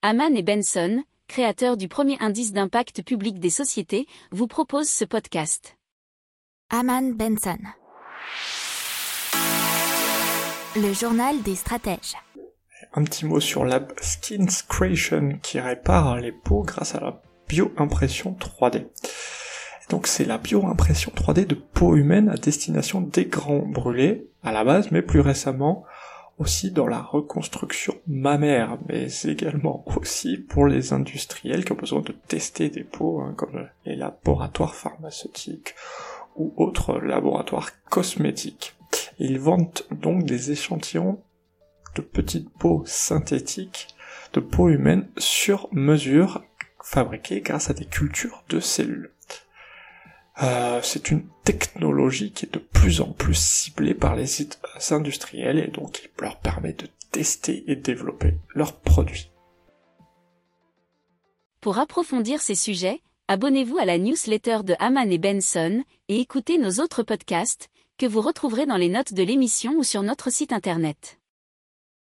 Haman et Benson, créateurs du premier indice d'impact public des sociétés, vous proposent ce podcast. Haman Benson. Le journal des stratèges. Un petit mot sur Lab Skins Creation qui répare les peaux grâce à la bioimpression 3D. Donc c'est la bioimpression 3D de peau humaine à destination des grands brûlés à la base, mais plus récemment aussi dans la reconstruction mammaire, mais également aussi pour les industriels qui ont besoin de tester des peaux, hein, comme les laboratoires pharmaceutiques ou autres laboratoires cosmétiques. Ils vendent donc des échantillons de petites peaux synthétiques de peau humaine sur mesure fabriquées grâce à des cultures de cellules. Euh, c'est une technologie qui est de plus en plus ciblée par les sites industriels et donc qui leur permet de tester et développer leurs produits. Pour approfondir ces sujets, abonnez-vous à la newsletter de Haman et Benson et écoutez nos autres podcasts que vous retrouverez dans les notes de l'émission ou sur notre site internet.